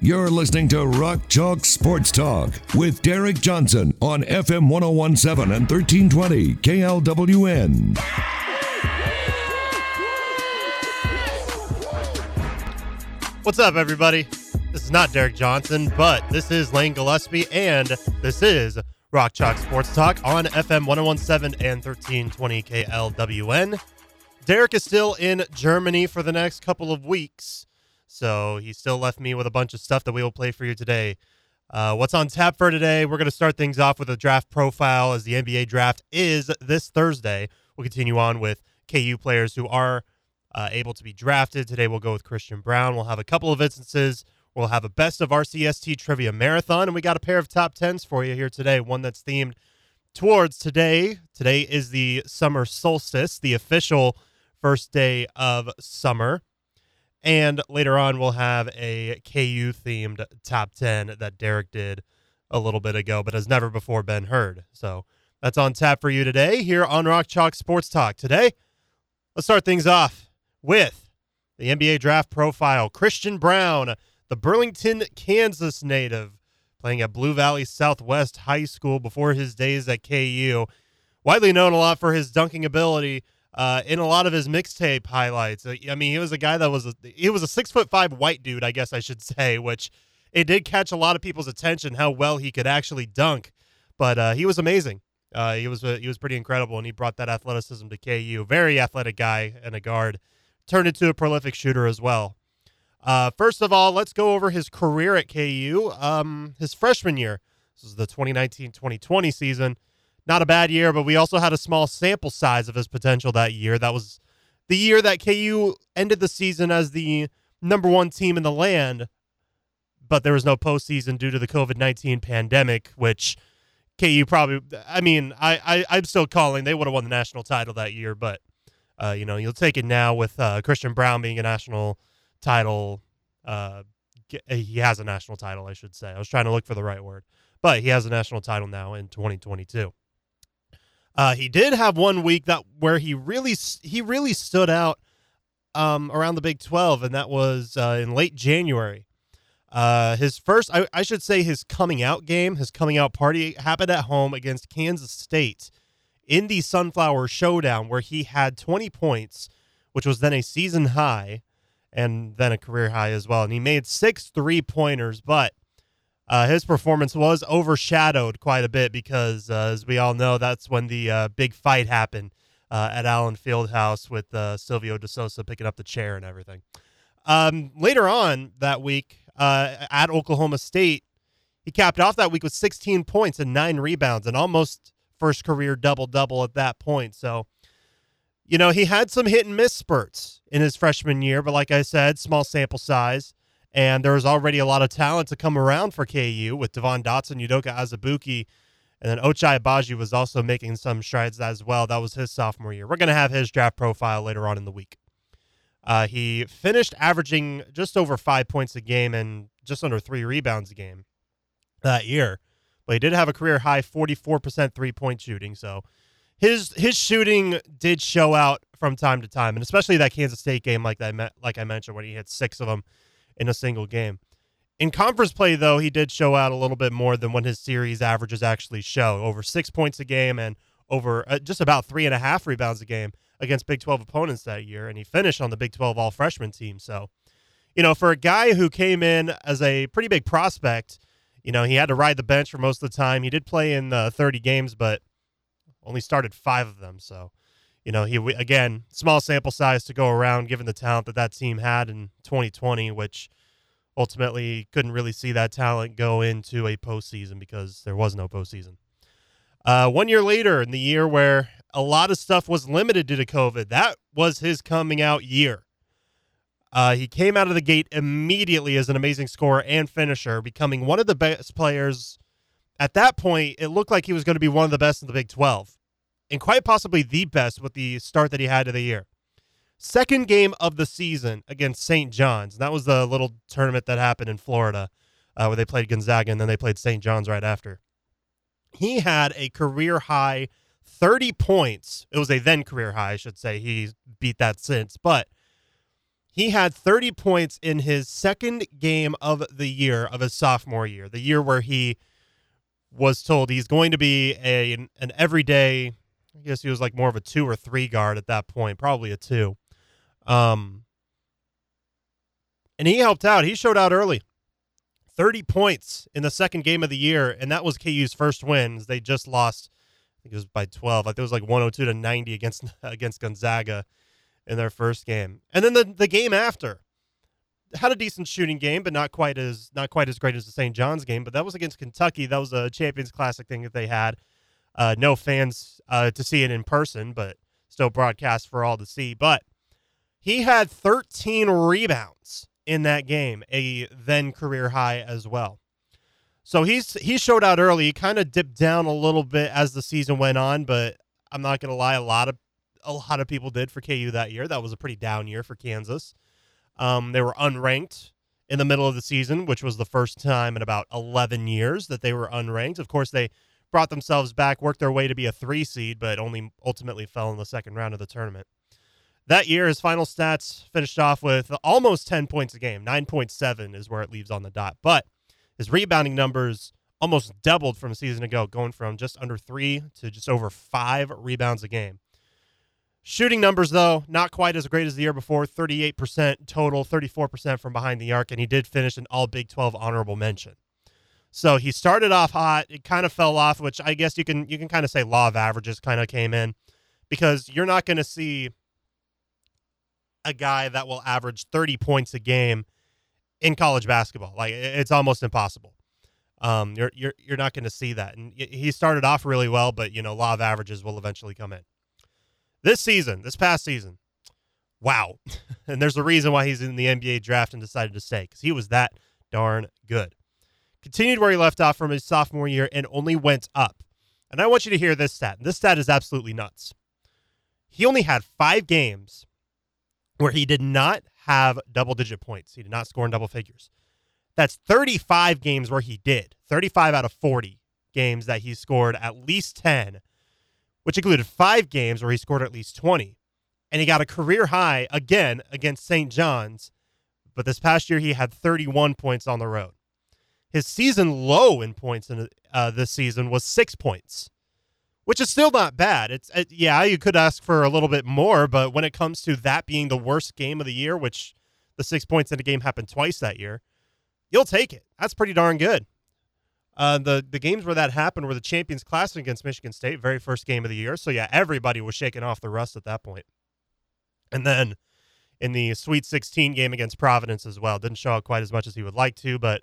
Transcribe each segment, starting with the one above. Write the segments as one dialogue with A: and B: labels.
A: You're listening to Rock Chalk Sports Talk with Derek Johnson on FM 1017 and 1320 KLWN.
B: What's up, everybody? This is not Derek Johnson, but this is Lane Gillespie, and this is Rock Chalk Sports Talk on FM 1017 and 1320 KLWN. Derek is still in Germany for the next couple of weeks, so he still left me with a bunch of stuff that we will play for you today. Uh, what's on tap for today? We're going to start things off with a draft profile as the NBA draft is this Thursday. We'll continue on with KU players who are uh, able to be drafted. Today we'll go with Christian Braun. We'll have a couple of instances. We'll have a best of RCST trivia marathon, and we got a pair of top tens for you here today. One that's themed towards today. Today is the summer solstice, the official first day of summer. And later on, we'll have a KU themed top 10 that Derek did a little bit ago, but has never before been heard. So that's on tap for you today here on Rock Chalk Sports Talk. Today, let's start things off with the NBA draft profile Christian Braun, the Burlington, Kansas native, playing at Blue Valley Southwest High School before his days at KU. Widely known a lot for his dunking ability uh, in a lot of his mixtape highlights. Uh, I mean, he was a guy that was a, he was a six foot five white dude, I guess I should say, which it did catch a lot of people's attention how well he could actually dunk. But uh, he was amazing. Uh, he was uh, he was pretty incredible, and he brought that athleticism to KU. Very athletic guy and a guard. Turned into a prolific shooter as well. Uh, first of all, let's go over his career at KU. Um, his freshman year, this is the 2019-2020 season. Not a bad year, but we also had a small sample size of his potential that year. That was the year that KU ended the season as the number one team in the land, but there was no postseason due to the COVID 19 pandemic, which KU probably, I mean, I, I, I'm still calling they would have won the national title that year, but, uh, you know, you'll take it now with uh, Christian Braun being a national title. Uh, he has a national title, I should say. I was trying to look for the right word, but he has a national title now in 2022. Uh, he did have one week that where he really he really stood out um, around the Big 12, and that was uh, in late January. Uh, his first, I, I, should say, his coming out game, his coming out party happened at home against Kansas State in the Sunflower Showdown, where he had 20 points, which was then a season high and then a career high as well. And he made six three pointers, but uh, his performance was overshadowed quite a bit because, uh, as we all know, that's when the uh, big fight happened uh, at Allen Fieldhouse with uh, Silvio De Sousa picking up the chair and everything. Um, later on that week uh, at Oklahoma State, he capped off that week with 16 points and nine rebounds and almost first career double double at that point. So, you know, he had some hit and miss spurts in his freshman year, but like I said, small sample size. And there was already a lot of talent to come around for KU with Devon Dotson, Udoka Azubuike, and then Ochai Agbaji was also making some strides as well. That was his sophomore year. We're going to have his draft profile later on in the week. Uh, he finished averaging just over five points a game and just under three rebounds a game that year. But he did have a career high 44% three point shooting. So his his shooting did show out from time to time, and especially that Kansas State game, like that, like I mentioned, when he hit six of them in a single game. In conference play, though, he did show out a little bit more than what his series averages actually show over six points a game and over uh, just about three and a half rebounds a game against Big 12 opponents that year. And he finished on the Big 12 all freshman team. So, you know, for a guy who came in as a pretty big prospect, you know, he had to ride the bench for most of the time. He did play in uh, 30 games, but only started five of them. So, you know, he again small sample size to go around, given the talent that that team had in 2020, which ultimately couldn't really see that talent go into a postseason because there was no postseason. Uh, one year later, in the year where a lot of stuff was limited due to COVID, that was his coming out year. Uh, he came out of the gate immediately as an amazing scorer and finisher, becoming one of the best players. At that point, it looked like he was going to be one of the best in the Big 12, and quite possibly the best with the start that he had to the year. Second game of the season against St. John's. That was the little tournament that happened in Florida uh, where they played Gonzaga and then they played St. John's right after. He had a career high 30 points. It was a then career high, I should say. He beat that since, but he had 30 points in his second game of the year of his sophomore year, the year where he was told he's going to be a an everyday. I guess he was like more of a two or three guard at that point, probably a two. Um, and he helped out. He showed out early. 30 points in the second game of the year, and that was KU's first win. They just lost, I think it was by 12. I think it was like 102 to 90 against against Gonzaga in their first game. And then the, the game after had a decent shooting game, but not quite as not quite as great as the St. John's game. But that was against Kentucky. That was a Champions Classic thing that they had. Uh, no fans uh, to see it in person, but still broadcast for all to see. But he had 13 rebounds in that game, a then career high as well. So he's he showed out early. He kind of dipped down a little bit as the season went on, but I'm not gonna lie, a lot of a lot of people did for KU that year. That was a pretty down year for Kansas. Um, they were unranked in the middle of the season, which was the first time in about 11 years that they were unranked. Of course, they brought themselves back, worked their way to be a three seed, but only ultimately fell in the second round of the tournament. That year, his final stats finished off with almost 10 points a game. 9.7 is where it leaves on the dot. But his rebounding numbers almost doubled from a season ago, going from just under three to just over five rebounds a game. Shooting numbers, though, not quite as great as the year before 38% total, 34% from behind the arc, and he did finish an all Big 12 honorable mention. So he started off hot. It kind of fell off, which I guess you can you can kind of say law of averages kind of came in because you're not going to see a guy that will average 30 points a game in college basketball. Like it's almost impossible. Um, you're you're you're not going to see that. And he started off really well, but you know, law of averages will eventually come in. This season, this past season, wow. and there's a reason why he's in the NBA draft and decided to stay because he was that darn good. Continued where he left off from his sophomore year and only went up. And I want you to hear this stat. This stat is absolutely nuts. He only had five games where he did not have double digit points. He did not score in double figures. That's 35 games where he did. 35 out of 40 games that he scored at least 10, which included five games where he scored at least 20. And he got a career high again against St. John's, but this past year he had 31 points on the road. His season low in points in uh, this season was six points which is still not bad. It's it, yeah, you could ask for a little bit more, but when it comes to that being the worst game of the year, which the six points in a game happened twice that year, you'll take it. That's pretty darn good. Uh, the the games where that happened were the Champions Classic against Michigan State, very first game of the year. So yeah, everybody was shaking off the rust at that point. And then in the Sweet 16 game against Providence as well, didn't show up quite as much as he would like to, but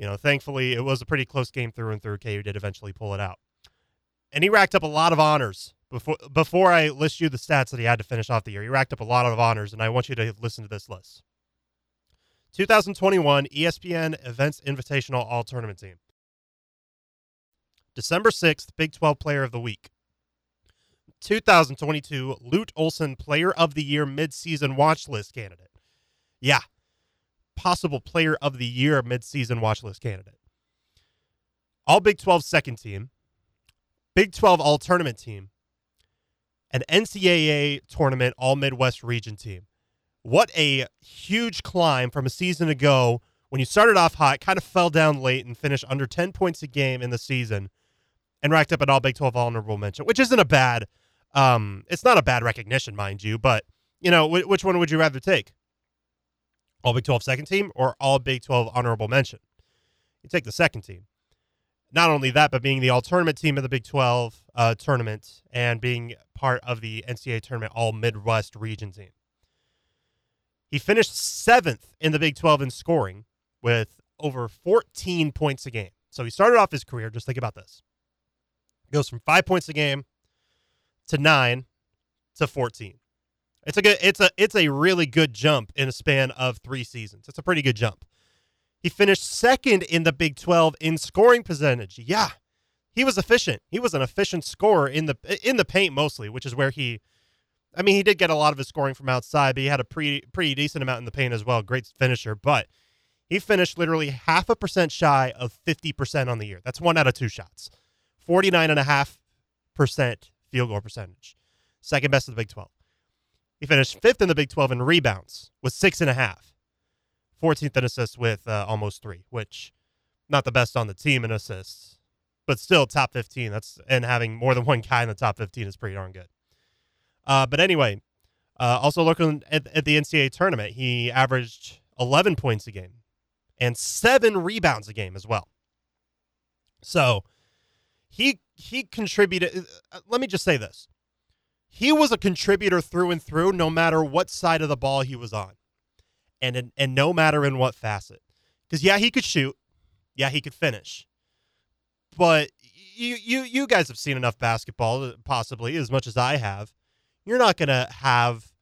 B: you know, thankfully it was a pretty close game through and through. KU did eventually pull it out and he racked up a lot of honors before before I list you the stats that he had to finish off the year. He racked up a lot of honors, and I want you to listen to this list. 2021 ESPN Events Invitational All Tournament Team. December 6th, Big 12 Player of the Week. 2022 Lute Olson Player of the Year Midseason Watch List candidate. Yeah, possible Player of the Year midseason watch list candidate. All Big 12 second team, Big 12 All Tournament team, an NCAA tournament All Midwest region team. What a huge climb from a season ago when you started off hot, kind of fell down late, and finished under 10 points a game in the season and racked up an All Big 12 honorable mention, which isn't a bad. Um, it's not a bad recognition, mind you, but you know, wh- which one would you rather take? All Big 12 second team or All Big 12 honorable mention? You take the second team not only that, but being the all tournament team of the Big 12 uh, tournament and being part of the NCAA tournament all Midwest region team. He finished seventh in the Big 12 in scoring with over 14 points a game. So he started off his career, just think about this. He goes from five points a game to nine to 14. It's a good it's a it's a really good jump in a span of 3 seasons. It's a pretty good jump. He finished second in the Big 12 in scoring percentage. Yeah. He was efficient. He was an efficient scorer in the in the paint mostly, which is where he I mean, he did get a lot of his scoring from outside, but he had a pretty pretty decent amount in the paint as well. Great finisher, but he finished literally half a percent shy of 50% on the year. That's one out of two shots. 49.5% field goal percentage. Second best of the Big 12. He finished fifth in the Big 12 in rebounds with six and a half. 14th in assists with uh, almost three, which not the best on the team in assists, but still top 15. That's and having more than one guy in the top 15 is pretty darn good. Uh, but anyway, uh, also looking at, at the NCAA tournament, he averaged 11 points a game and seven rebounds a game as well. So he he contributed. Uh, let me just say this: he was a contributor through and through, no matter what side of the ball he was on, and and no matter in what facet. Because yeah, he could shoot, yeah, he could finish, but you you you guys have seen enough basketball, uh, possibly as much as I have. You're not gonna have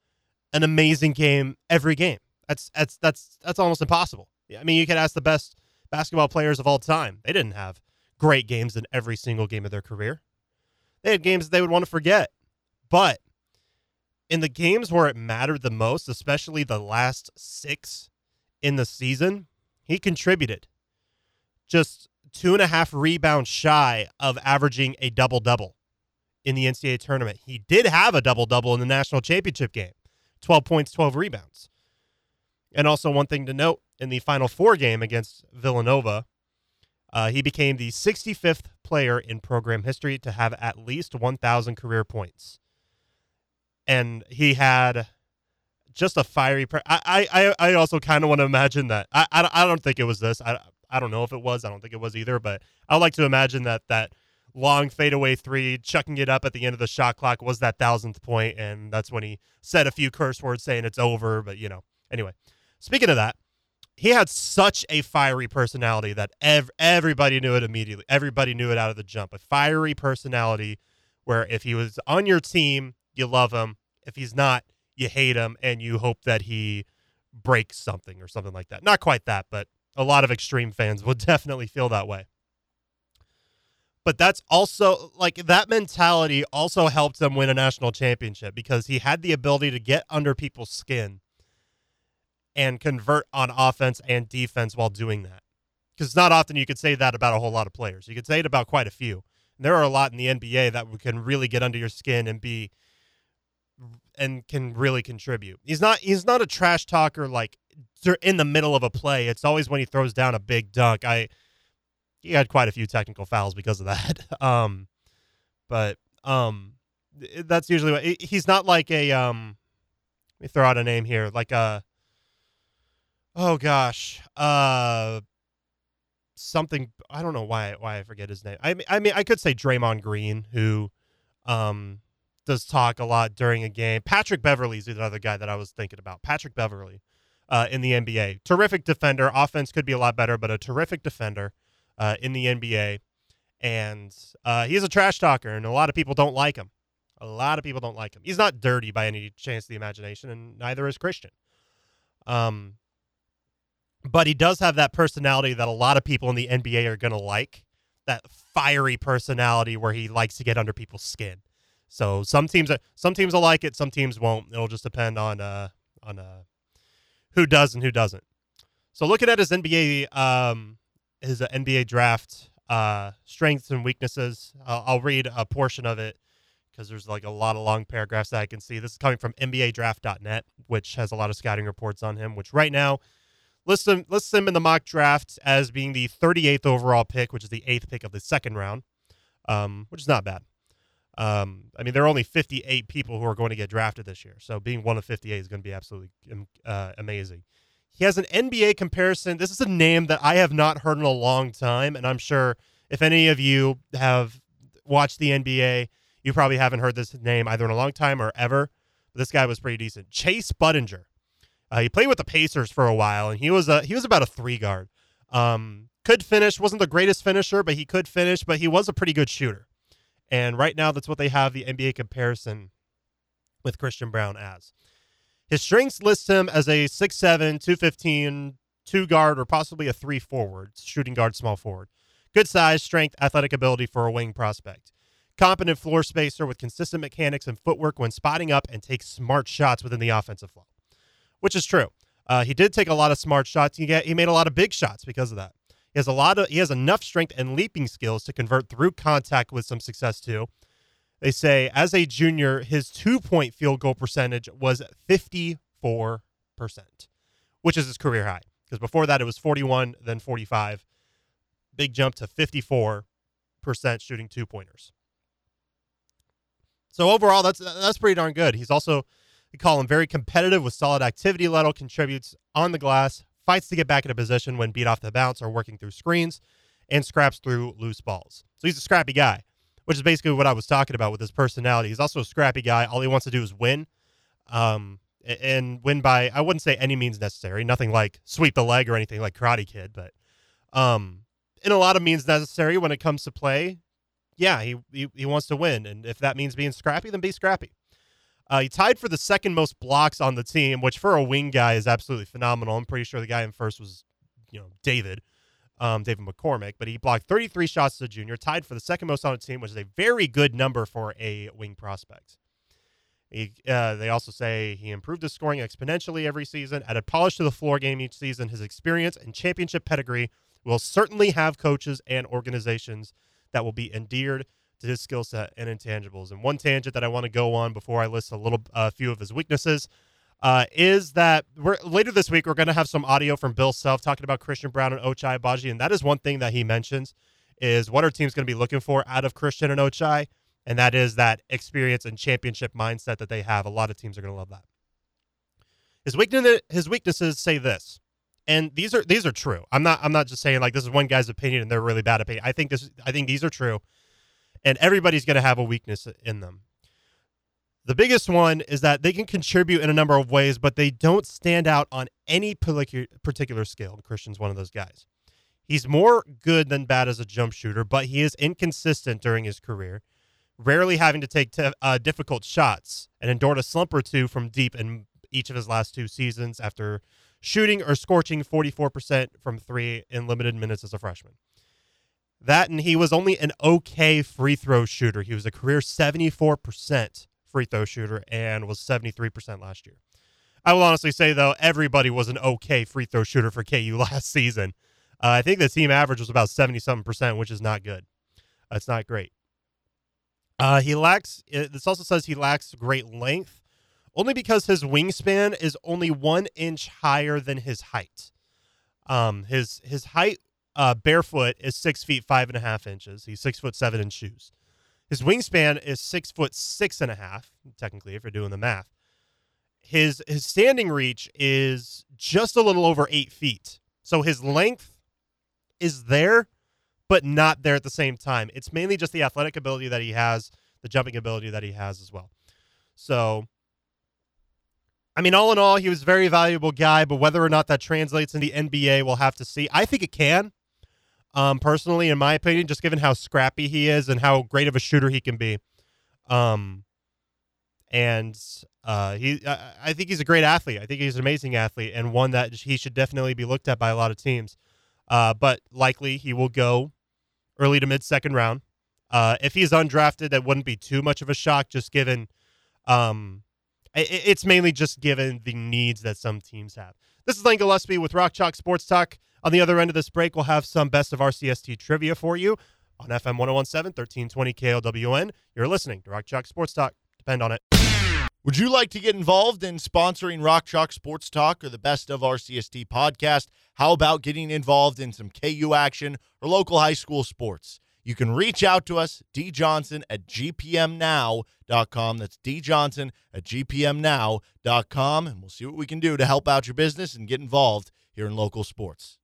B: an amazing game every game. That's that's that's that's almost impossible. I mean, you could ask the best basketball players of all time. They didn't have great games in every single game of their career. They had games they would want to forget. But in the games where it mattered the most, especially the last six in the season, he contributed. Just two and a half rebounds shy of averaging a double double in the NCAA tournament. He did have a double double in the national championship game 12 points, 12 rebounds. And also, one thing to note in the Final Four game against Villanova, uh, he became the 65th player in program history to have at least 1,000 career points. And he had just a fiery. I, I, I also kind of want to imagine that. I, I, I don't think it was this. I, I don't know if it was. I don't think it was either. But I like to imagine that that long fadeaway three, chucking it up at the end of the shot clock was that thousandth point, and that's when he said a few curse words saying it's over. But you know, anyway. Speaking of that, he had such a fiery personality that ev- everybody knew it immediately. Everybody knew it out of the jump. A fiery personality where if he was on your team, you love him. If he's not, you hate him and you hope that he breaks something or something like that. Not quite that, but a lot of extreme fans would definitely feel that way. But that's also like that mentality also helped him win a national championship because he had the ability to get under people's skin and convert on offense and defense while doing that. Because not often you could say that about a whole lot of players. You could say it about quite a few. And there are a lot in the NBA that can really get under your skin and be and can really contribute. He's not he's not a trash talker like in the middle of a play. It's always when he throws down a big dunk. I he had quite a few technical fouls because of that. Um but um that's usually what he's not like a um let me throw out a name here like a oh gosh, uh, something. I don't know why why I forget his name. I I mean, I could say Draymond Green, who, um, does talk a lot during a game. Patrick Beverley is another guy that I was thinking about. Patrick Beverley, uh, in the NBA, terrific defender. Offense could be a lot better, but a terrific defender, uh, in the NBA, and uh, he's a trash talker, and a lot of people don't like him. A lot of people don't like him. He's not dirty by any chance of the imagination, and neither is Christian. Um, but he does have that personality that a lot of people in the NBA are going to like. That fiery personality where he likes to get under people's skin. So some teams some teams will like it, some teams won't. It'll just depend on uh on uh who does and who doesn't. So looking at his NBA um his uh, NBA draft uh strengths and weaknesses, I'll read a portion of it because there's like a lot of long paragraphs that I can see. This is coming from NBA NBADraft.net, which has a lot of scouting reports on him. Which right now lists him lists him in the mock draft as being the 38th overall pick, which is the eighth pick of the second round, um, which is not bad. Um, I mean, there are only 58 people who are going to get drafted this year, so being one of 58 is going to be absolutely um, uh, amazing. He has an NBA comparison. This is a name that I have not heard in a long time, and I'm sure if any of you have watched the NBA, you probably haven't heard this name either in a long time or ever. But this guy was pretty decent. Chase Budinger uh, he played with the Pacers for a while, and he was a he was about a three guard. Um, could finish, wasn't the greatest finisher, but he could finish. But he was a pretty good shooter. And right now, that's what they have the NBA comparison with Christian Braun as. His strengths list him as a 6'7, 215, two guard, or possibly a three forward, shooting guard, small forward. Good size, strength, athletic ability for a wing prospect. Competent floor spacer with consistent mechanics and footwork when spotting up and takes smart shots within the offensive flow, which is true. Uh, he did take a lot of smart shots. He, he made a lot of big shots because of that. He has a lot of he has enough strength and leaping skills to convert through contact with some success too. They say as a junior, his two point field goal percentage was 54%, which is his career high. Because before that, it was 41, then 45. Big jump to 54% shooting two pointers. So overall, that's that's pretty darn good. He's also we call him very competitive with solid activity level, contributes on the glass, fights to get back in a position when beat off the bounce or working through screens, and scraps through loose balls. So he's a scrappy guy which is basically what I was talking about with his personality. He's also a scrappy guy. All he wants to do is win, um, and win by I wouldn't say any means necessary. Nothing like sweep the leg or anything like Karate Kid, but um, in a lot of means necessary when it comes to play. Yeah, he, he, he wants to win, and if that means being scrappy, then be scrappy. Uh, he tied for the second most blocks on the team, which for a wing guy is absolutely phenomenal. I'm pretty sure the guy in first was, you know, David um, David McCormack, but he blocked 33 shots as a junior, tied for the second most on the team, which is a very good number for a wing prospect. He, uh, they also say he improved his scoring exponentially every season, added polish to the floor game each season. His experience and championship pedigree will certainly have coaches and organizations that will be endeared to his skill set and intangibles. And one tangent that I want to go on before I list a little, a uh, few of his weaknesses uh, is that we're later this week we're going to have some audio from Bill Self talking about Christian Braun and Ochai Agbaji, and that is one thing that he mentions is what our team's going to be looking for out of Christian and Ochai, and that is that experience and championship mindset that they have. A lot of teams are going to love that. His weakness, his weaknesses say this, and these are these are true. I'm not I'm not just saying like this is one guy's opinion and they're really bad opinion. I think this I think these are true, and everybody's going to have a weakness in them. The biggest one is that they can contribute in a number of ways, but they don't stand out on any particular scale. Christian's one of those guys. He's more good than bad as a jump shooter, but he is inconsistent during his career, rarely having to take uh, difficult shots and endured a slump or two from deep in each of his last two seasons after shooting or scorching 44% from three in limited minutes as a freshman. That and he was only an okay free throw shooter. He was a career 74% free throw shooter and was 73% last year. I will honestly say, though, everybody was an okay free throw shooter for KU last season. Uh, I think the team average was about 77%, which is not good. That's not great. Uh, he lacks, this also says he lacks great length, only because his wingspan is only one inch higher than his height. Um, his his height uh, barefoot is six feet five and a half inches. He's six foot seven in shoes. His wingspan is six foot six and a half, technically, if you're doing the math. His his standing reach is just a little over eight feet. So his length is there, but not there at the same time. It's mainly just the athletic ability that he has, the jumping ability that he has as well. So I mean, all in all, he was a very valuable guy, but whether or not that translates in the NBA, we'll have to see. I think it can. Um, personally, in my opinion, just given how scrappy he is and how great of a shooter he can be. Um, and uh, he, I, I think he's a great athlete. I think he's an amazing athlete and one that he should definitely be looked at by a lot of teams. Uh, but likely he will go early to mid second round. Uh, if he's undrafted, that wouldn't be too much of a shock, just given. Um, it, it's mainly just given the needs that some teams have. This is Lane Gillespie with Rock Chalk Sports Talk. On the other end of this break, we'll have some best of RCST trivia for you on FM 1017, 1320 KLWN. You're listening to Rock Chalk Sports Talk. Depend on it.
C: Would you like to get involved in sponsoring Rock Chalk Sports Talk or the Best of RCST podcast? How about getting involved in some KU action or local high school sports? You can reach out to us, djohnson at gpmnow.com. That's djohnson at gpmnow.com, and we'll see what we can do to help out your business and get involved here in local sports.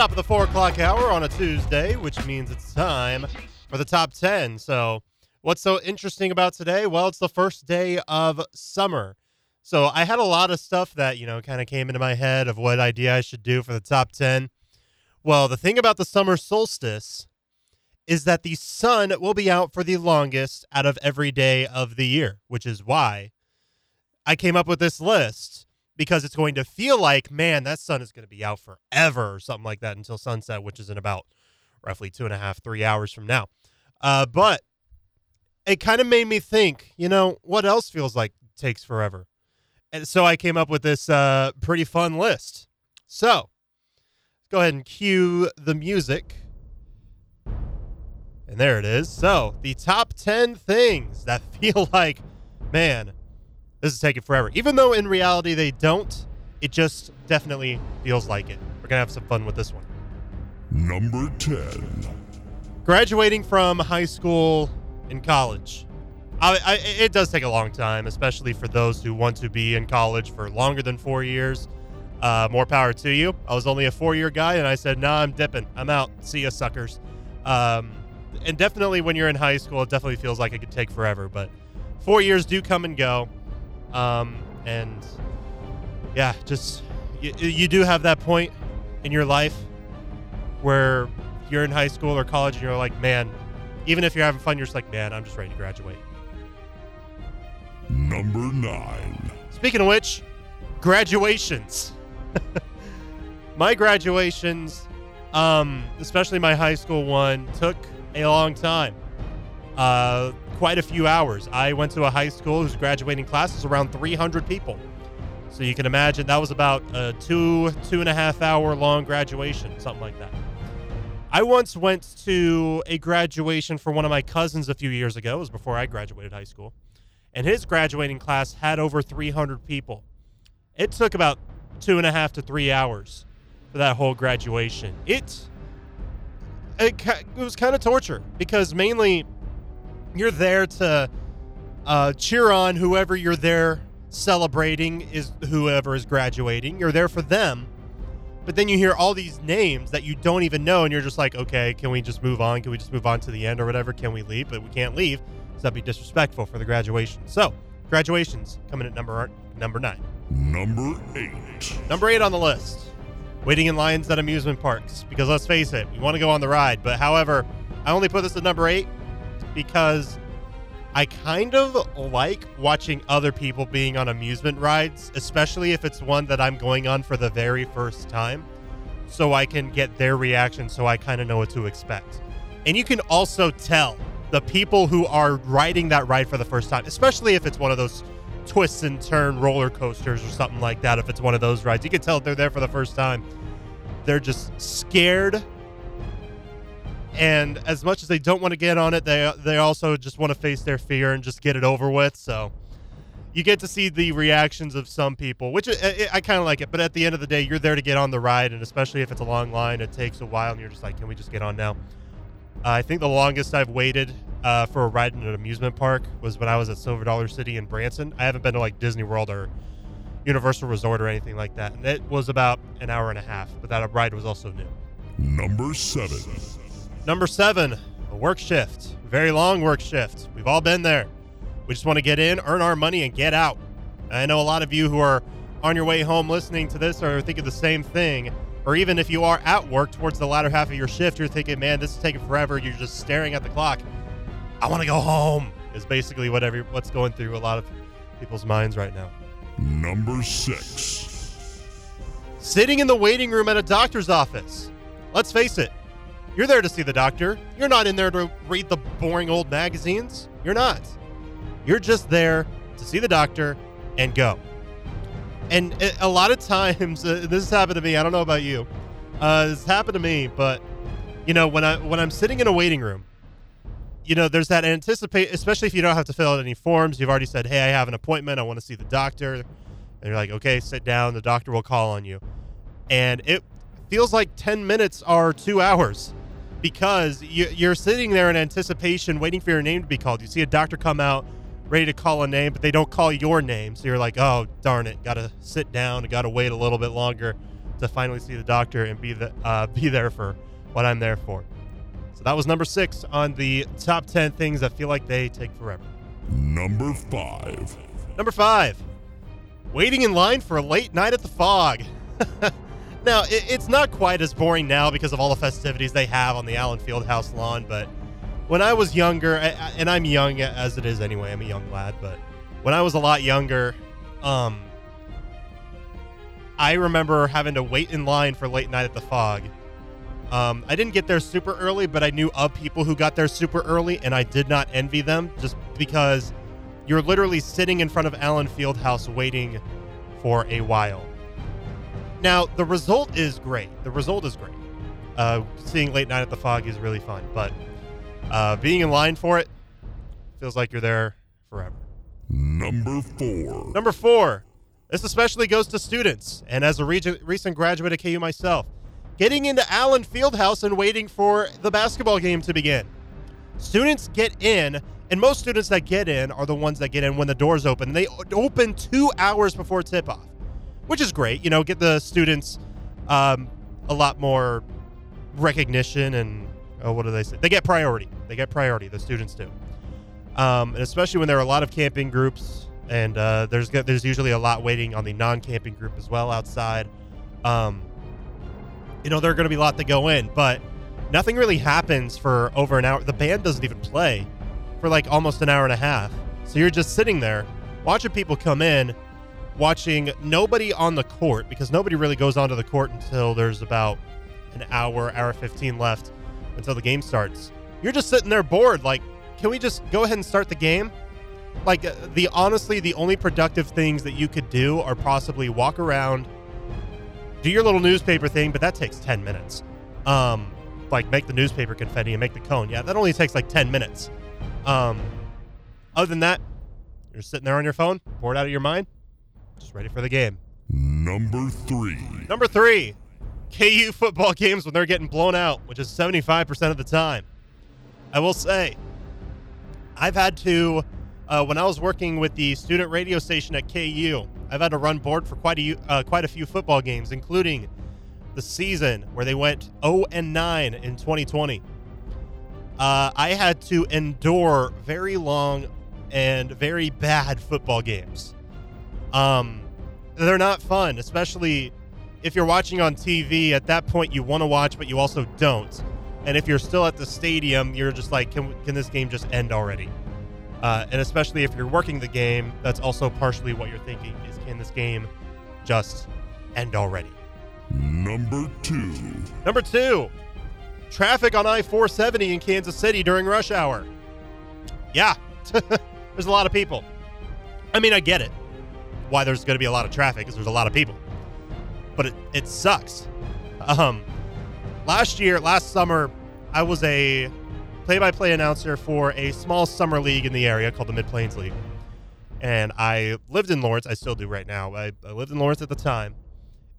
B: Top of the four o'clock hour on a Tuesday, which means it's time for the top 10. So, what's so interesting about today? Well, it's the first day of summer. So, I had a lot of stuff that, you know, kind of came into my head of what idea I should do for the top 10. Well, the thing about the summer solstice is that the sun will be out for the longest out of every day of the year, which is why I came up with this list because it's going to feel like, man, that sun is going to be out forever or something like that until sunset, which is in about roughly two and a half, three hours from now. Uh, but it kind of made me think, you know, what else feels like takes forever? And so I came up with this uh, pretty fun list. So go ahead and cue the music. And there it is. So the top 10 things that feel like, man, this is taking forever. Even though in reality they don't, it just definitely feels like it. We're going to have some fun with this one.
A: Number 10.
B: Graduating from high school and college. I, I, it does take a long time, especially for those who want to be in college for longer than four years. Uh, more power to you. I was only a four year guy, and I said, nah, I'm dipping. I'm out. See ya, suckers. Um, and definitely when you're in high school, it definitely feels like it could take forever, but four years do come and go. Um, and yeah, just you, you do have that point in your life where you're in high school or college and you're like, man, even if you're having fun, you're just like, man, I'm just ready to graduate.
A: Number 9.
B: Speaking of which, graduations. my graduations, um, especially my high school one, took a long time. Uh, quite a few hours. I went to a high school whose graduating class was around 300 people. So you can imagine that was about a two, two and a half hour long graduation, something like that. I once went to a graduation for one of my cousins a few years ago. It was before I graduated high school. And his graduating class had over 300 people. It took about two and a half to three hours for that whole graduation. It, it, it was kind of torture because mainly you're there to uh, cheer on whoever you're there celebrating is whoever is graduating. You're there for them. But then you hear all these names that you don't even know, and you're just like, okay, can we just move on? Can we just move on to the end or whatever? Can we leave? But we can't leave because that'd be disrespectful for the graduation. So, graduations coming at number number nine.
A: Number 8.
B: Number eight on the list. Waiting in lines at amusement parks. Because let's face it, we want to go on the ride. But however, I only put this at number eight because I kind of like watching other people being on amusement rides, especially if it's one that I'm going on for the very first time, so I can get their reaction so I kind of know what to expect. And you can also tell the people who are riding that ride for the first time, especially if it's one of those twists and turn roller coasters or something like that, if it's one of those rides, you can tell they're there for the first time. They're just scared and as much as they don't want to get on it, they they also just want to face their fear and just get it over with. So you get to see the reactions of some people, which I, I kind of like it. But at the end of the day, you're there to get on the ride, and especially if it's a long line, it takes a while, and you're just like, can we just get on now? Uh, I think the longest I've waited uh, for a ride in an amusement park was when I was at Silver Dollar City in Branson. I haven't been to like Disney World or Universal Resort or anything like that, and it was about an hour and a half. But that ride was also new.
A: Number 7.
B: Number seven, a work shift. Very long work shift. We've all been there. We just want to get in, earn our money, and get out. I know a lot of you who are on your way home listening to this are thinking the same thing. Or even if you are at work towards the latter half of your shift, you're thinking, man, this is taking forever. You're just staring at the clock. I want to go home, is basically what every, what's going through a lot of people's minds right now.
A: Number 6.
B: Sitting in the waiting room at a doctor's office. Let's face it, you're there to see the doctor. You're not in there to read the boring old magazines. You're not. You're just there to see the doctor and go. And a lot of times, uh, this has happened to me. I don't know about you. Uh, this happened to me, but you know, when I when I'm sitting in a waiting room, you know, there's that anticipate, especially if you don't have to fill out any forms. You've already said, "Hey, I have an appointment. I want to see the doctor," and you're like, "Okay, sit down. The doctor will call on you." And it feels like 10 minutes are two hours because you, are sitting there in anticipation, waiting for your name to be called. You see a doctor come out, ready to call a name, but they don't call your name. So you're like, oh, darn it, got to sit down, got to wait a little bit longer to finally see the doctor and be the uh, be there for what I'm there for. So that was number six on the top 10 things that feel like they take forever.
A: Number five.
B: Number five, waiting in line for a late night at the Phog. Now, it, it's not quite as boring now because of all the festivities they have on the Allen Fieldhouse lawn, but when I was younger, I- I- and I'm young as it is anyway. I'm a young lad, but when I was a lot younger, um, I remember having to wait in line for late night at the Phog. Um, I didn't get there super early, but I knew of people who got there super early, and I did not envy them just because you're literally sitting in front of Allen Fieldhouse waiting for a while. Now, the result is great. The result is great. Uh, seeing late night at the Phog is really fun, but uh, being in line for it feels like you're there forever.
A: Number four.
B: Number four, this especially goes to students, and as a reg- recent graduate at KU myself, getting into Allen Fieldhouse and waiting for the basketball game to begin. Students get in, and most students that get in are the ones that get in when the doors open. They open two hours before tip off, which is great. You know, get the students um, a lot more recognition and oh, what do they say? They get priority. They get priority. The students do um, and especially when there are a lot of camping groups, and uh, there's there's usually a lot waiting on the non-camping group as well outside. Um, you know, there are going to be a lot to go in, but nothing really happens for over an hour. The band doesn't even play for like almost an hour and a half. So you're just sitting there watching people come in, watching nobody on the court because nobody really goes onto the court until there's about an hour, hour 15 left until the game starts. You're just sitting there bored, like, can we just go ahead and start the game? Like uh, the honestly, the only productive things that you could do are possibly walk around, do your little newspaper thing, but that takes 10 minutes. Um, like make the newspaper confetti and make the cone. Yeah, that only takes like 10 minutes. Um, other than that, you're sitting there on your phone, bored out of your mind, just ready for the game.
A: Number three.
B: Number three, KU football games when they're getting blown out, which is 75% of the time. I will say, I've had to, uh, when I was working with the student radio station at KU, I've had to run board for quite a uh, quite a few football games, including the season where they went 0 and 9 in 2020. Uh, I had to endure very long and very bad football games. Um, they're not fun, especially if you're watching on TV. At that point, you want to watch, but you also don't. And if you're still at the stadium, you're just like, can can this game just end already? Uh, and especially if you're working the game, that's also partially what you're thinking: is can this game just end already?
A: Number two.
B: Number two, traffic on I 470 in Kansas City during rush hour. Yeah, there's a lot of people. I mean, I get it. Why there's going to be a lot of traffic because there's a lot of people. But it, it sucks. Um, last year, last summer, I was a play by play announcer for a small summer league in the area called the Mid Plains League. And I lived in Lawrence. I still do right now. I, I lived in Lawrence at the time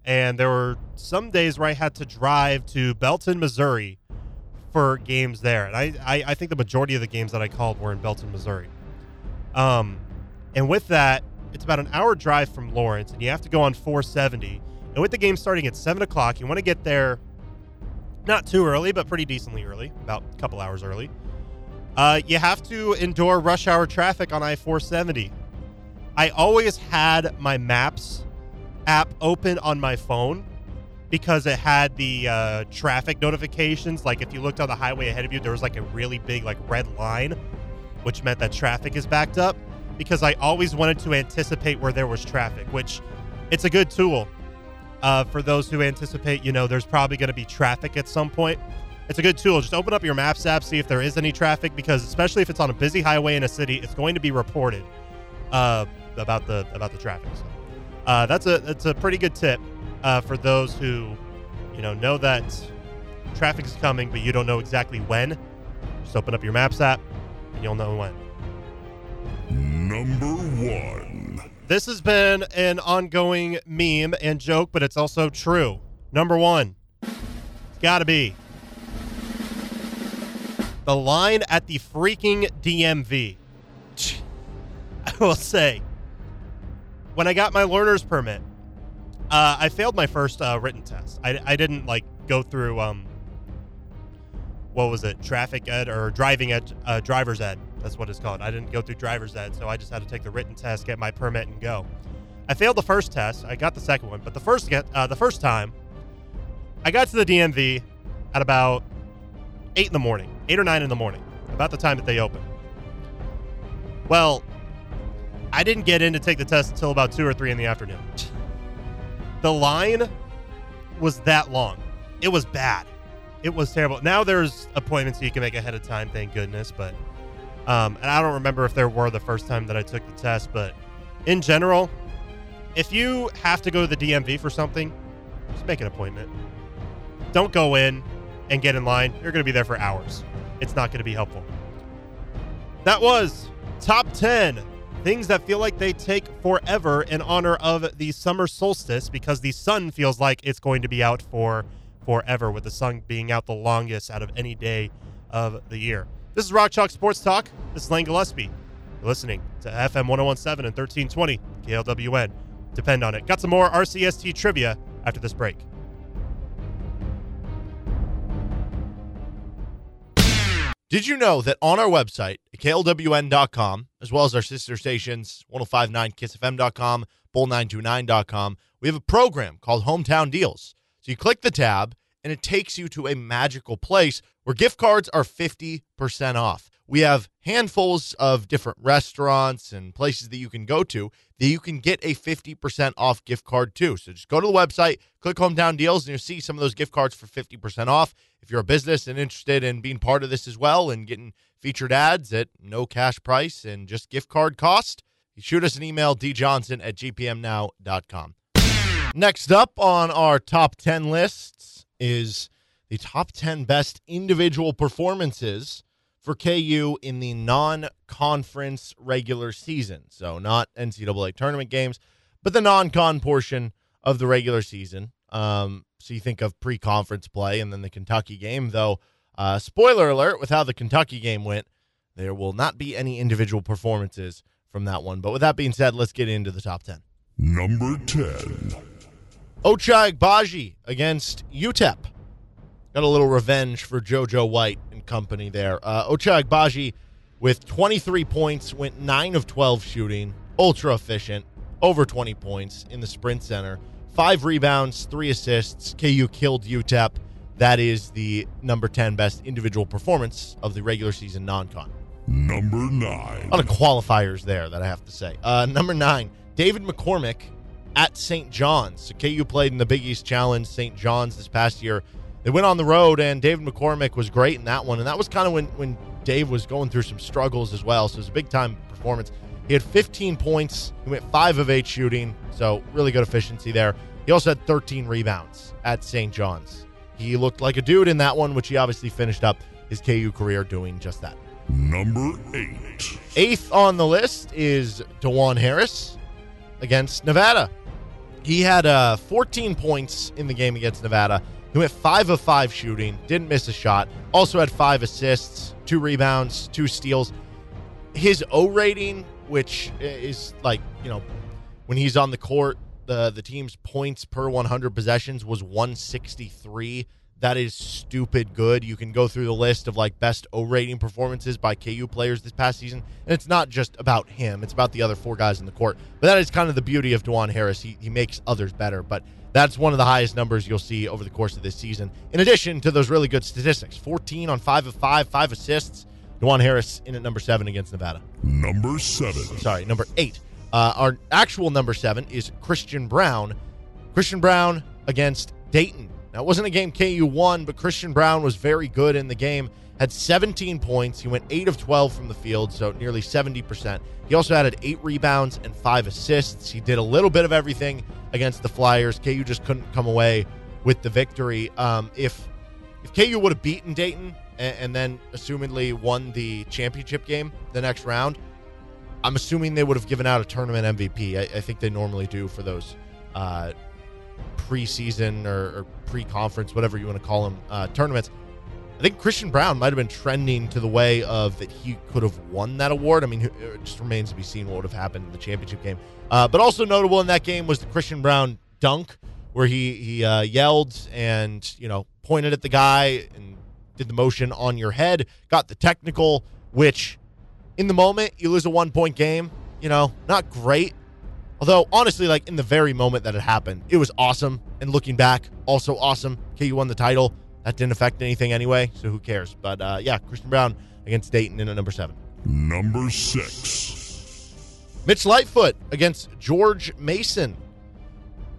B: and there were some days where I had to drive to Belton, Missouri for games there. And I, I, I think the majority of the games that I called were in Belton, Missouri. Um, and with that, it's about an hour drive from Lawrence, and you have to go on 470. And with the game starting at 7 o'clock, you want to get there not too early, but pretty decently early, about a couple hours early. Uh, you have to endure rush hour traffic on I 470. I always had my maps app open on my phone because it had the uh, traffic notifications. Like if you looked on the highway ahead of you, there was like a really big like red line, which meant that traffic is backed up. Because I always wanted to anticipate where there was traffic, which it's a good tool uh, for those who anticipate. You know, there's probably going to be traffic at some point. It's a good tool. Just open up your Maps app, see if there is any traffic, because especially if it's on a busy highway in a city, it's going to be reported uh, about the about the traffic. So, uh, that's a that's a pretty good tip uh, for those who, you know, know that traffic is coming, but you don't know exactly when. Just open up your Maps app, and you'll know when.
A: Number one.
B: This has been an ongoing meme and joke, but it's also true. Number one, it's got to be the line at the freaking DMV. I will say, when I got my learner's permit, uh, I failed my first uh, written test. I, I didn't like go through um, what was it, traffic ed or driving ed, uh, driver's ed. That's what it's called. I didn't go through driver's ed, so I just had to take the written test, get my permit, and go. I failed the first test. I got the second one, but the first get uh, the first time, I got to the DMV at about eight in the morning, eight or nine in the morning, about the time that they open. Well, I didn't get in to take the test until about two or three in the afternoon. The line was that long. It was bad. It was terrible. Now there's appointments you can make ahead of time, thank goodness. But um, and I don't remember if there were the first time that I took the test, but in general, if you have to go to the DMV for something, just make an appointment. Don't go in and get in line. You're going to be there for hours. It's not going to be helpful. That was top 10 things that feel like they take forever in honor of the summer solstice because the sun feels like it's going to be out for forever, with the sun being out the longest out of any day of the year. This is Rock Chalk Sports Talk. This is Lane Gillespie. You're listening to FM 1017 and 1320 KLWN. Depend on it. Got some more RCST trivia after this break.
C: Did you know that on our website, klwn.com, as well as our sister stations, 1059kissfm.com, bull929.com, we have a program called Hometown Deals. So you click the tab, and it takes you to a magical place where gift cards are 50% off. We have handfuls of different restaurants and places that you can go to that you can get a 50% off gift card too. So just go to the website, click hometown deals, and you'll see some of those gift cards for 50% off. If you're a business and interested in being part of this as well and getting featured ads at no cash price and just gift card cost, shoot us an email, djohnson at gpmnow.com. Next up on our top 10 lists is the top 10 best individual performances for KU in the non conference regular season. So, not NCAA tournament games, but the non con portion of the regular season. Um, so, you think of pre conference play and then the Kentucky game, though, uh, spoiler alert, with how the Kentucky game went, there will not be any individual performances from that one. But with that being said, let's get into the top 10.
A: Number 10.
C: Ochai Agbaji against UTEP. Got a little revenge for JoJo White and company there. Uh, Ochai Agbaji with 23 points, went 9 of 12 shooting, ultra efficient, over 20 points in the sprint center. Five rebounds, three assists. KU killed UTEP. That is the number 10 best individual performance of the regular season non con.
A: Number 9.
C: A lot of qualifiers there that I have to say. Uh, number nine, David McCormack at St. John's. So KU played in the Big East Challenge, St. John's this past year. They went on the road, and David McCormack was great in that one. And that was kind of when, when Dave was going through some struggles as well. So it was a big time performance. He had 15 points. He went 5 of 8 shooting. So really good efficiency there. He also had 13 rebounds at St. John's. He looked like a dude in that one, which he obviously finished up his KU career doing just that.
A: Number 8.
C: Eighth on the list is Dajuan Harris against Nevada. He had uh, 14 points in the game against Nevada. He went five of five shooting, didn't miss a shot. Also had five assists, two rebounds, two steals. His O rating, which is like you know, when he's on the court, the the team's points per 100 possessions was 163. That is stupid good. You can go through the list of like best O rating performances by KU players this past season, and it's not just about him; it's about the other four guys in the court. But that is kind of the beauty of Dajuan Harris. He he makes others better, but that's one of the highest numbers you'll see over the course of this season. In addition to those really good statistics, 14 on five of five, five assists. Dajuan Harris in at number seven against Nevada.
A: Number 7.
C: Sorry, number eight. Uh, our actual number seven is Christian Braun. Christian Braun against Dayton. Now, it wasn't a game KU won, but Christian Braun was very good in the game. Had 17 points. He went 8 of 12 from the field, so nearly 70%. He also added 8 rebounds and 5 assists. He did a little bit of everything against the Flyers. KU just couldn't come away with the victory. Um, if if KU would have beaten Dayton and, and then assumedly won the championship game the next round, I'm assuming they would have given out a tournament MVP. I, I think they normally do for those uh, preseason or, or pre-conference, whatever you want to call them, uh, tournaments. I think Christian Braun might have been trending to the way of that he could have won that award. I mean, it just remains to be seen what would have happened in the championship game. Uh, but also notable in that game was the Christian Braun dunk, where he he uh, yelled and you know pointed at the guy and did the motion on your head, got the technical, which in the moment you lose a one point game, you know, not great. Although honestly, like in the very moment that it happened, it was awesome. And looking back, also awesome. KU won the title. That didn't affect anything anyway, so who cares? But uh, yeah, Christian Braun against Dayton in at number seven.
A: Number six.
C: Mitch Lightfoot against George Mason.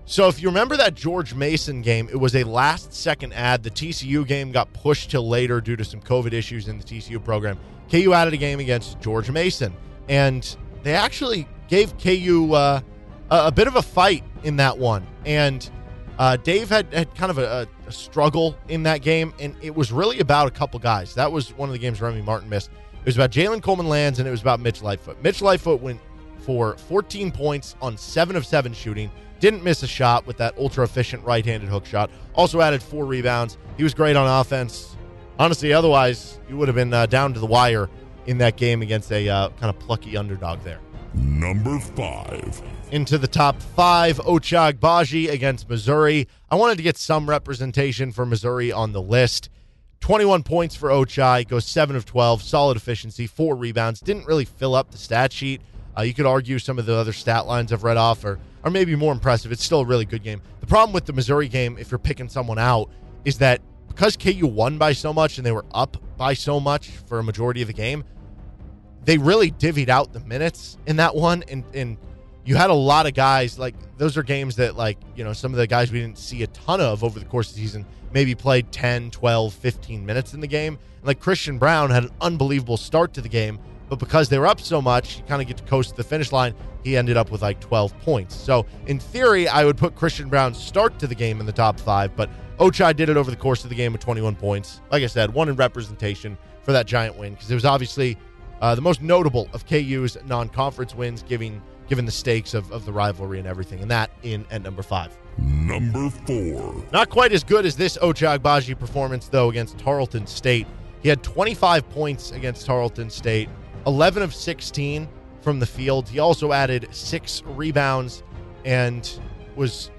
C: So if you remember that George Mason game, it was a last second ad. The TCU game got pushed till later due to some COVID issues in the TCU program. KU added a game against George Mason, and they actually gave KU uh, a, a, bit of a fight in that one. And uh, Dave had, had kind of a, a, struggle in that game, and it was really about a couple guys. That was one of the games Remy Martin missed. It was about Jalen Coleman Lands, and it was about Mitch Lightfoot. Mitch Lightfoot went for 14 points on 7 of 7 shooting. Didn't miss a shot with that ultra efficient right handed hook shot. Also added four rebounds. He was great on offense. Honestly, otherwise, you would have been uh, down to the wire in that game against a uh, kind of plucky underdog there.
A: Number five.
C: Into the top five, Ochai Agbaji against Missouri. I wanted to get some representation for Missouri on the list. 21 points for Ochai, goes 7 of 12, solid efficiency, four rebounds. Didn't really fill up the stat sheet. Uh, you could argue some of the other stat lines I've read off are, are maybe more impressive. It's still a really good game. The problem with the Missouri game, if you're picking someone out, is that because KU won by so much and they were up by so much for a majority of the game, they really divvied out the minutes in that one. And, and you had a lot of guys, like, those are games that, like, you know, some of the guys we didn't see a ton of over the course of the season maybe played 10, 12, 15 minutes in the game. And, like, Christian Braun had an unbelievable start to the game but because they were up so much, you kind of get to coast to the finish line. He ended up with like 12 points. So in theory, I would put Christian Braun's start to the game in the top five, but Ochai did it over the course of the game with 21 points. Like I said, one in representation for that giant win because it was obviously uh, the most notable of KU's non-conference wins, giving given the stakes of, of the rivalry and everything, and that in at number five.
A: Number four.
C: Not quite as good as this Ochai Agbaji performance, though, against Tarleton State. He had 25 points against Tarleton State, 11 of 16 from the field. He also added six rebounds and was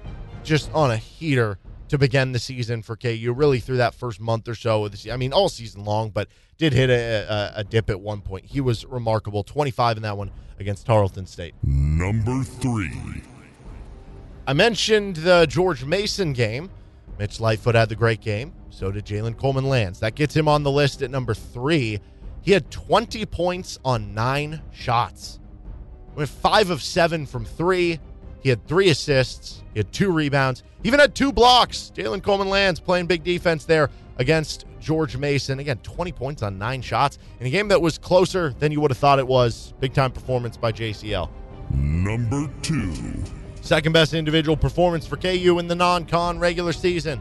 C: just on a heater to begin the season for KU. Really through that first month or so of the I mean, all season long, but did hit a, a, a, dip at one point. He was remarkable. 25 in that one against Tarleton State.
A: Number three.
C: I mentioned the George Mason game. Mitch Lightfoot had the great game. So did Jalen Coleman Lands. That gets him on the list at number three. He had 20 points on nine shots. Went five of seven from three. He had three assists. He had two rebounds. Even had two blocks. Jalen Coleman Lands playing big defense there against George Mason. Again, 20 points on nine shots in a game that was closer than you would have thought it was. Big time performance by JCL.
A: Number two.
C: Second best individual performance for KU in the non con regular season.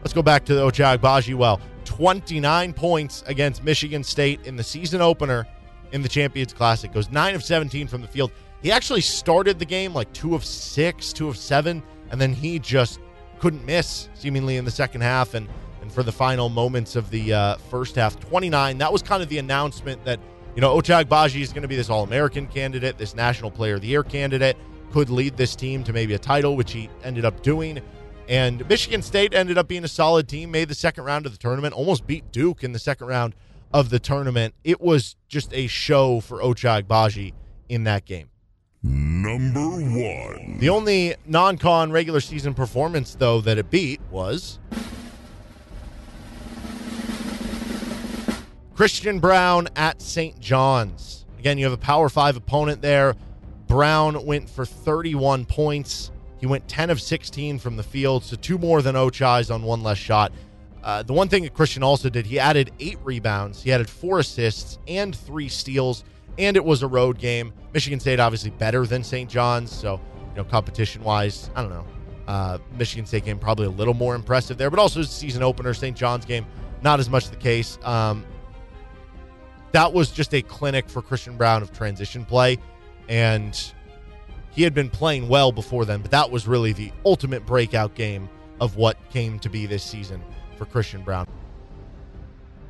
C: Let's go back to the Ochai Agbaji well. 29 points against Michigan State in the season opener in the Champions Classic. Goes 9 of 17 from the field. He actually started the game like 2 of 6, 2 of 7, and then he just couldn't miss seemingly in the second half and and for the final moments of the uh, first half 29 that was kind of the announcement that you know Ochai Agbaji is going to be this all-American candidate this national player of the year candidate could lead this team to maybe a title which he ended up doing and Michigan State ended up being a solid team, made the second round of the tournament, almost beat Duke in the second round of the tournament. It was just a show for Ochai Agbaji in that game.
A: Number one.
C: The only non con regular season performance, though, that it beat was Christian Braun at St. John's. Again, you have a Power Five opponent there. Braun went for 31 points. He went 10 of 16 from the field, so two more than Ochai's on one less shot. Uh, the one thing that Christian also did, he added eight rebounds, he added four assists and three steals, and it was a road game. Michigan State obviously better than St. John's, so you know competition wise, I don't know. Uh, Michigan State game probably a little more impressive there, but also season opener. St. John's game not as much the case. Um, that was just a clinic for Christian Braun of transition play, and he had been playing well before then, but that was really the ultimate breakout game of what came to be this season for Christian Braun.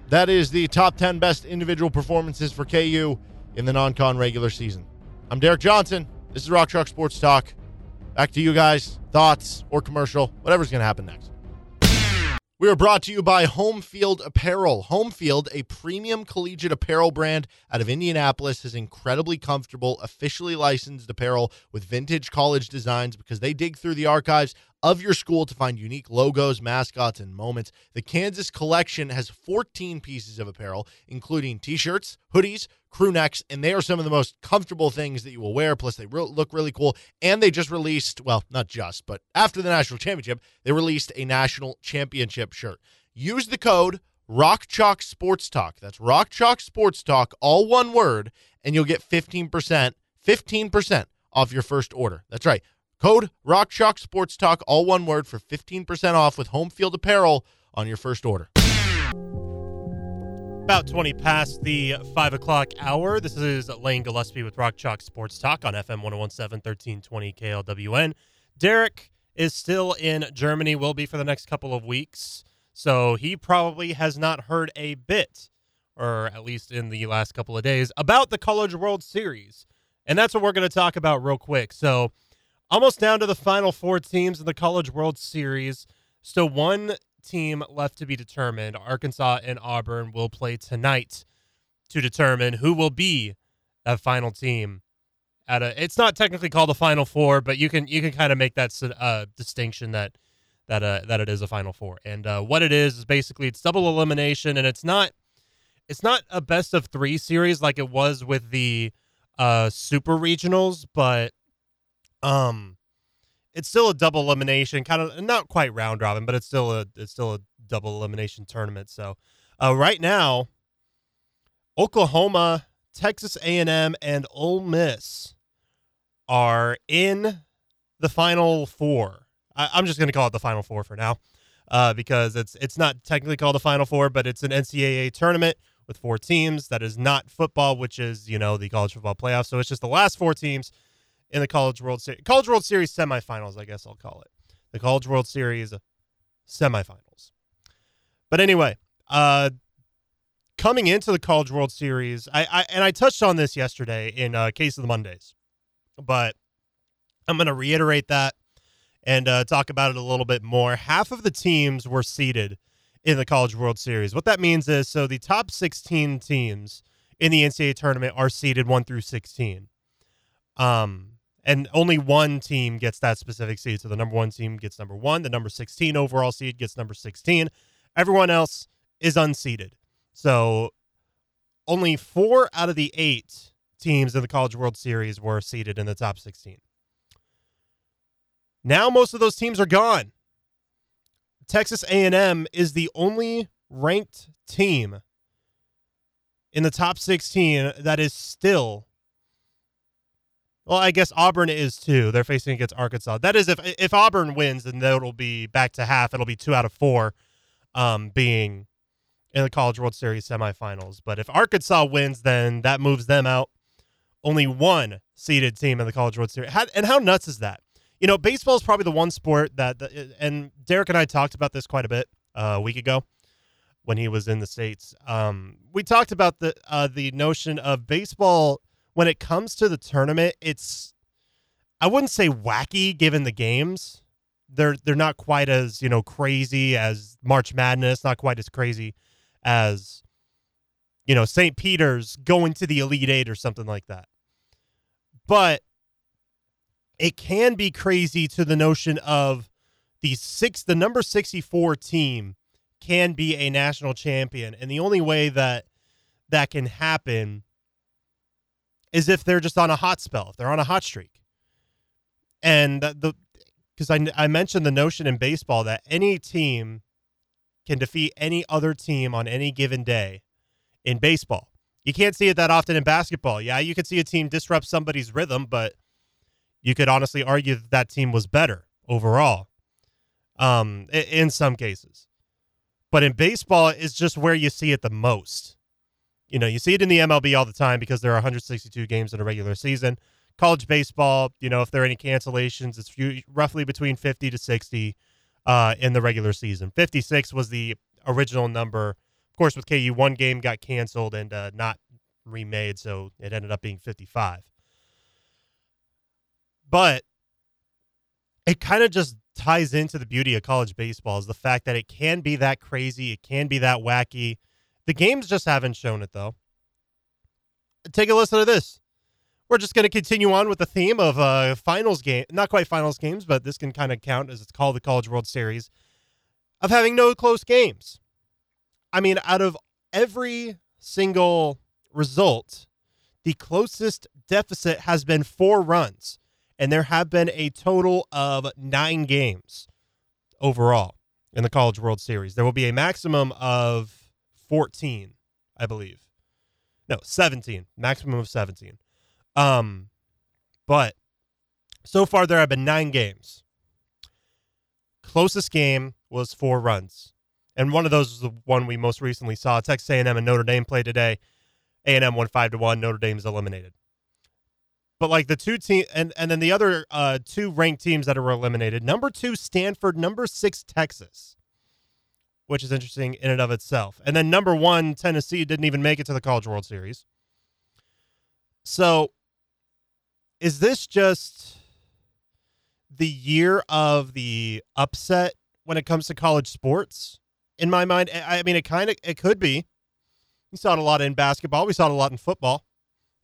C: That is the top 10 best individual performances for KU in the non con regular season. I'm Derek Johnson. This is Rock Chalk Sports Talk. Back to you guys. Thoughts or commercial, whatever's going to happen next. We are brought to you by Home Field Apparel. Home Field, a premium collegiate apparel brand out of Indianapolis, has incredibly comfortable, officially licensed apparel with vintage college designs because they dig through the archives of your school to find unique logos, mascots, and moments. The Kansas collection has 14 pieces of apparel, including t shirts, hoodies, crew necks, and they are some of the most comfortable things that you will wear. Plus, they re- look really cool. And they just released, well, not just, but after the national championship, they released a national championship shirt. Use the code Rock Chalk Sports Talk. That's Rock Chalk Sports Talk, all one word, and you'll get 15%, 15% off your first order. That's right. Code Rock Chalk Sports Talk, all one word, for 15% off with home field apparel on your first order.
B: About 20 past the 5 o'clock hour. This is Lane Gillespie with Rock Chalk Sports Talk on FM 1017 1320 KLWN. Derek is still in Germany, will be for the next couple of weeks. So he probably has not heard a bit, or at least in the last couple of days, about the College World Series. And that's what we're going to talk about real quick. So, almost down to the final four teams in the College World Series. So, one team left to be determined. Arkansas and Auburn will play tonight to determine who will be that final team. At a, it's not technically called the Final Four, but you can you can kind of make that uh, distinction that that uh, that it is a Final Four. And uh, what it is is basically it's double elimination, and it's not it's not a best of three series like it was with the uh, super regionals, but um, it's still a double elimination, kind of not quite round robin, but it's still a it's still a double elimination tournament. So uh, right now, Oklahoma, Texas A&M, and Ole Miss are in the final four. I, am just going to call it the final four for now, uh, because it's it's not technically called the final four, but it's an NCAA tournament with four teams. That is not football, which is you know the college football playoff. So it's just the last four teams in the College World Series, College World Series semifinals. I guess I'll call it the College World Series semifinals. But anyway, uh, coming into the College World Series, I, I and I touched on this yesterday in uh, Case of the Mondays, but I'm going to reiterate that and uh, talk about it a little bit more. Half of the teams were seeded in the College World Series. What that means is so the top 16 teams in the NCAA tournament are seeded 1 through 16. Um, and only one team gets that specific seed. So the number one team gets number one, the number 16 overall seed gets number 16. Everyone else is unseeded. So only four out of the eight teams in the College World Series were seeded in the top 16. Now most of those teams are gone. Texas A&M is the only ranked team in the top 16 that is still well, I guess Auburn is too. They're facing against Arkansas. That is if if Auburn wins, then that'll be back to half. It'll be two out of four, um, being in the College World Series semifinals. But if Arkansas wins, then that moves them out. Only one seeded team in the College World Series. How, and how nuts is that? You know, baseball is probably the one sport that, and Derek and I talked about this quite a bit uh, a week ago when he was in the states. Um, we talked about the uh, the notion of baseball when it comes to the tournament. It's I wouldn't say wacky given the games. They're they're not quite as you know crazy as March Madness. Not quite as crazy as you know St. Peter's going to the Elite Eight or something like that. But it can be crazy to the notion of the six the number 64 team can be a national champion and the only way that that can happen is if they're just on a hot spell if they're on a hot streak and the because I, I mentioned the notion in baseball that any team can defeat any other team on any given day in baseball you can't see it that often in basketball yeah you could see a team disrupt somebody's rhythm but you could honestly argue that that team was better overall um, in some cases. But in baseball, it's just where you see it the most. You know, you see it in the MLB all the time because there are 162 games in a regular season. College baseball, you know, if there are any cancellations, it's roughly between 50 to 60 uh, in the regular season. 56 was the original number. Of course, with KU, one game got canceled and uh, not remade, so it ended up being 55. But it kind of just ties into the beauty of college baseball is the fact that it can be that crazy, it can be that wacky. The games just haven't shown it though. Take a listen to this. we're just going to continue on with the theme of uh, finals game, not quite finals games, but this can kind of count as it's called the College World Series of having no close games. I mean, out of every single result, the closest deficit has been four runs, and there have been a total of nine games overall in the College World Series. There will be a maximum of 14, I believe. No, 17, maximum of 17. Um, but so far there have been nine games. Closest game was four runs, and one of those was the one we most recently saw. Texas A&M and Notre Dame play today. A&M won five to one. Notre Dame is eliminated. But like the two team and and then the other uh, two ranked teams that are eliminated. Number two Stanford, number six Texas, which is interesting in and of itself. And then number one Tennessee didn't even make it to the College World Series. So is this just the year of the upset when it comes to college sports? In my mind, I mean, it kind of it could be. We saw it a lot in basketball. We saw it a lot in football.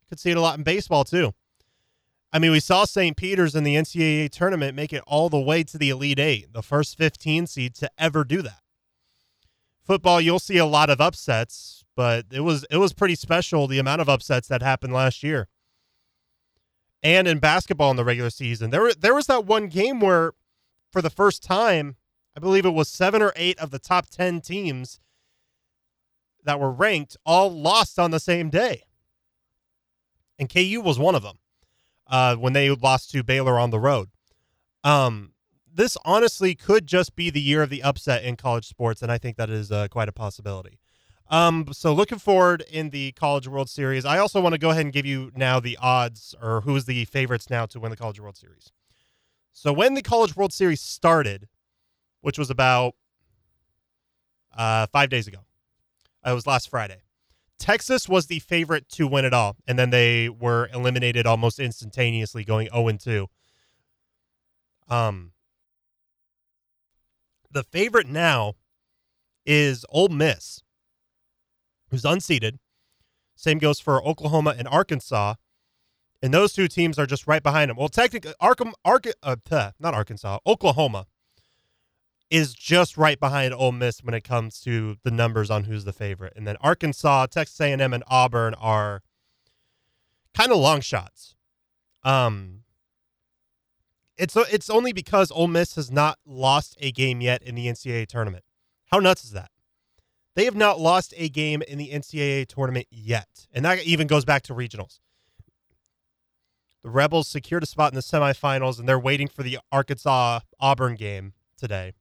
B: Could see it a lot in baseball too. I mean, we saw St. Peter's in the NCAA tournament make it all the way to the Elite Eight, the first 15 seed to ever do that. Football, you'll see a lot of upsets, but it was it was pretty special the amount of upsets that happened last year and in basketball in the regular season. There, there was that one game where, for the first time, I believe it was seven or eight of the top 10 teams that were ranked all lost on the same day. And KU was one of them uh, when they lost to Baylor on the road. Um, this honestly could just be the year of the upset in college sports, and I think that is uh, quite a possibility. Um, so looking forward in the College World Series. I also want to go ahead and give you now the odds or who's the favorites now to win the College World Series. So when the College World Series started, which was about uh, five days ago, it was last Friday. Texas was the favorite to win it all, and then they were eliminated almost instantaneously, going 0 and 2. Um, the favorite now is Ole Miss who's unseeded. Same goes for Oklahoma and Arkansas. And those two teams are just right behind them. Well, technically, Ark, uh, not Arkansas, Oklahoma is just right behind Ole Miss when it comes to the numbers on who's the favorite. And then Arkansas, Texas A&M, and Auburn are kind of long shots. Um, it's it's only because Ole Miss has not lost a game yet in the NCAA tournament. How nuts is that? They have not lost a game in the NCAA tournament yet. And that even goes back to regionals. The Rebels secured a spot in the semifinals, and they're waiting for the Arkansas Auburn game today.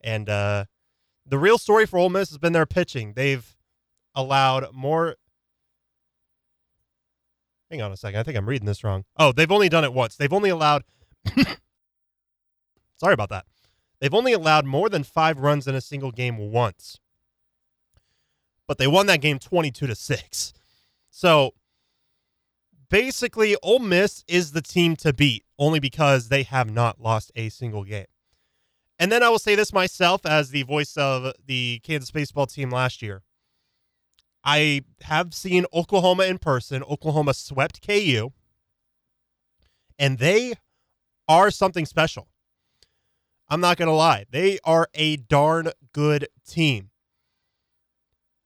B: And uh, the real story for Ole Miss has been their pitching. They've allowed more. Hang on a second. I think I'm reading this wrong. Oh, they've only done it once. They've only allowed. Sorry about that. They've only allowed more than five runs in a single game once but they won that game 22 to 6. So basically, Ole Miss is the team to beat only because they have not lost a single game. And then I will say this myself as the voice of the Kansas baseball team last year. I have seen Oklahoma in person. Oklahoma swept KU, and they are something special. I'm not going to lie. They are a darn good team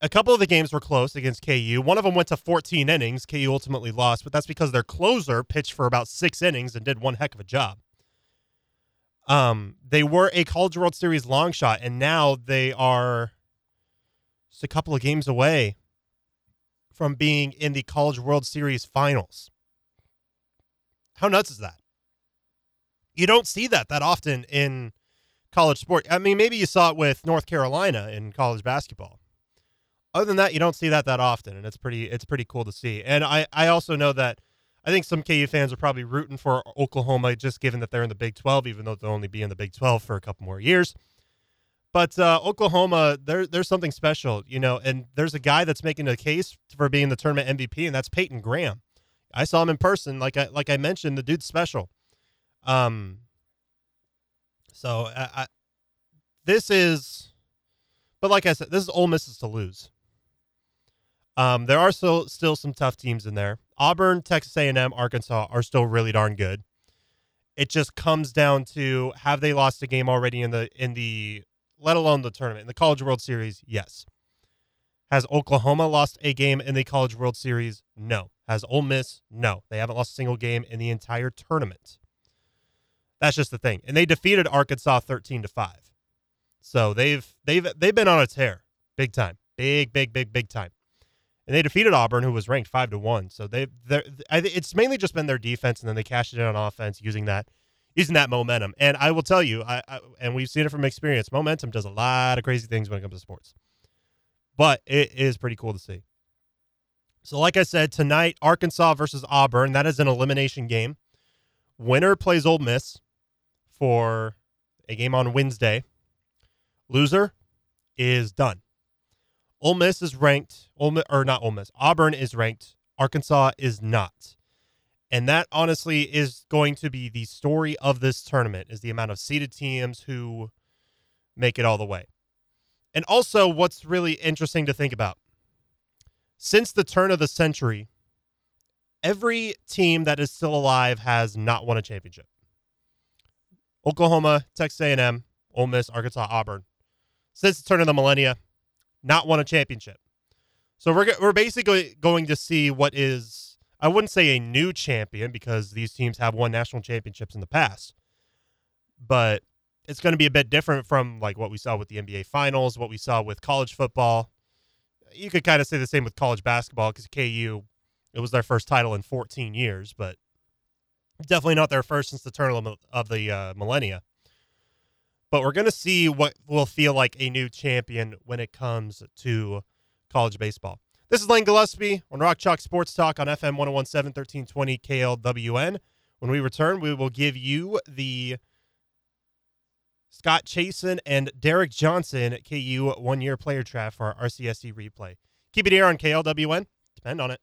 B: a couple of the games were close against KU. One of them went to 14 innings. KU ultimately lost, but that's because their closer pitched for about six innings and did one heck of a job. Um, they were a College World Series long shot, and now they are just a couple of games away from being in the College World Series finals. How nuts is that? You don't see that that often in college sport. I mean, maybe you saw it with North Carolina in college basketball other than that, you don't see that that often, and it's pretty it's pretty cool to see. And I I also know that I think some KU fans are probably rooting for Oklahoma just given that they're in the Big 12, even though they'll only be in the Big 12 for a couple more years. But uh, Oklahoma, there, there's something special, you know, and there's a guy that's making a case for being the tournament MVP, and that's Peyton Graham. I saw him in person, like I like I mentioned, the dude's special. Um, so I, I this is, but like I said, this is Ole Miss's to lose. Um, there are still still some tough teams in there. Auburn, Texas A&M, Arkansas are still really darn good. It just comes down to have they lost a game already in the in the let alone the tournament in the College World Series? Yes. Has Oklahoma lost a game in the College World Series? No. Has Ole Miss? No. They haven't lost a single game in the entire tournament. That's just the thing. And they defeated Arkansas 13 to 5. So they've they've they've been on a tear big time. Big big big big time. And they defeated Auburn who was ranked 5 to 1. So they they it's mainly just been their defense and then they cashed it in on offense using that using that momentum. And I will tell you, I, I and we've seen it from experience, momentum does a lot of crazy things when it comes to sports but it is pretty cool to see. So, like I said, tonight, Arkansas versus Auburn. That is an elimination game. Winner plays Ole Miss for a game on Wednesday. Loser is done. Ole Miss is ranked, Ole Miss, or not Ole Miss. Auburn is ranked. Arkansas is not. And that honestly is going to be the story of this tournament is the amount of seeded teams who make it all the way. And also, what's really interesting to think about since the turn of the century, every team that is still alive has not won a championship. Oklahoma, Texas A&M, Ole Miss, Arkansas, Auburn. Since the turn of the millennia, not won a championship. So we're we're basically going to see what is I wouldn't say a new champion because these teams have won national championships in the past. But it's going to be a bit different from like what we saw with the NBA Finals, what we saw with college football. You could kind of say the same with college basketball because KU, it was their first title in 14 years, but definitely not their first since the turn of the uh, millennia. But we're going to see what will feel like a new champion when it comes to college baseball. This is Lane Gillespie on Rock Chalk Sports Talk on FM 1017 1320 KLWN. When we return, we will give you the Scott Chasen and Derek Johnson KU one year player draft for our RCSC replay. Keep it here on KLWN. Depend on it.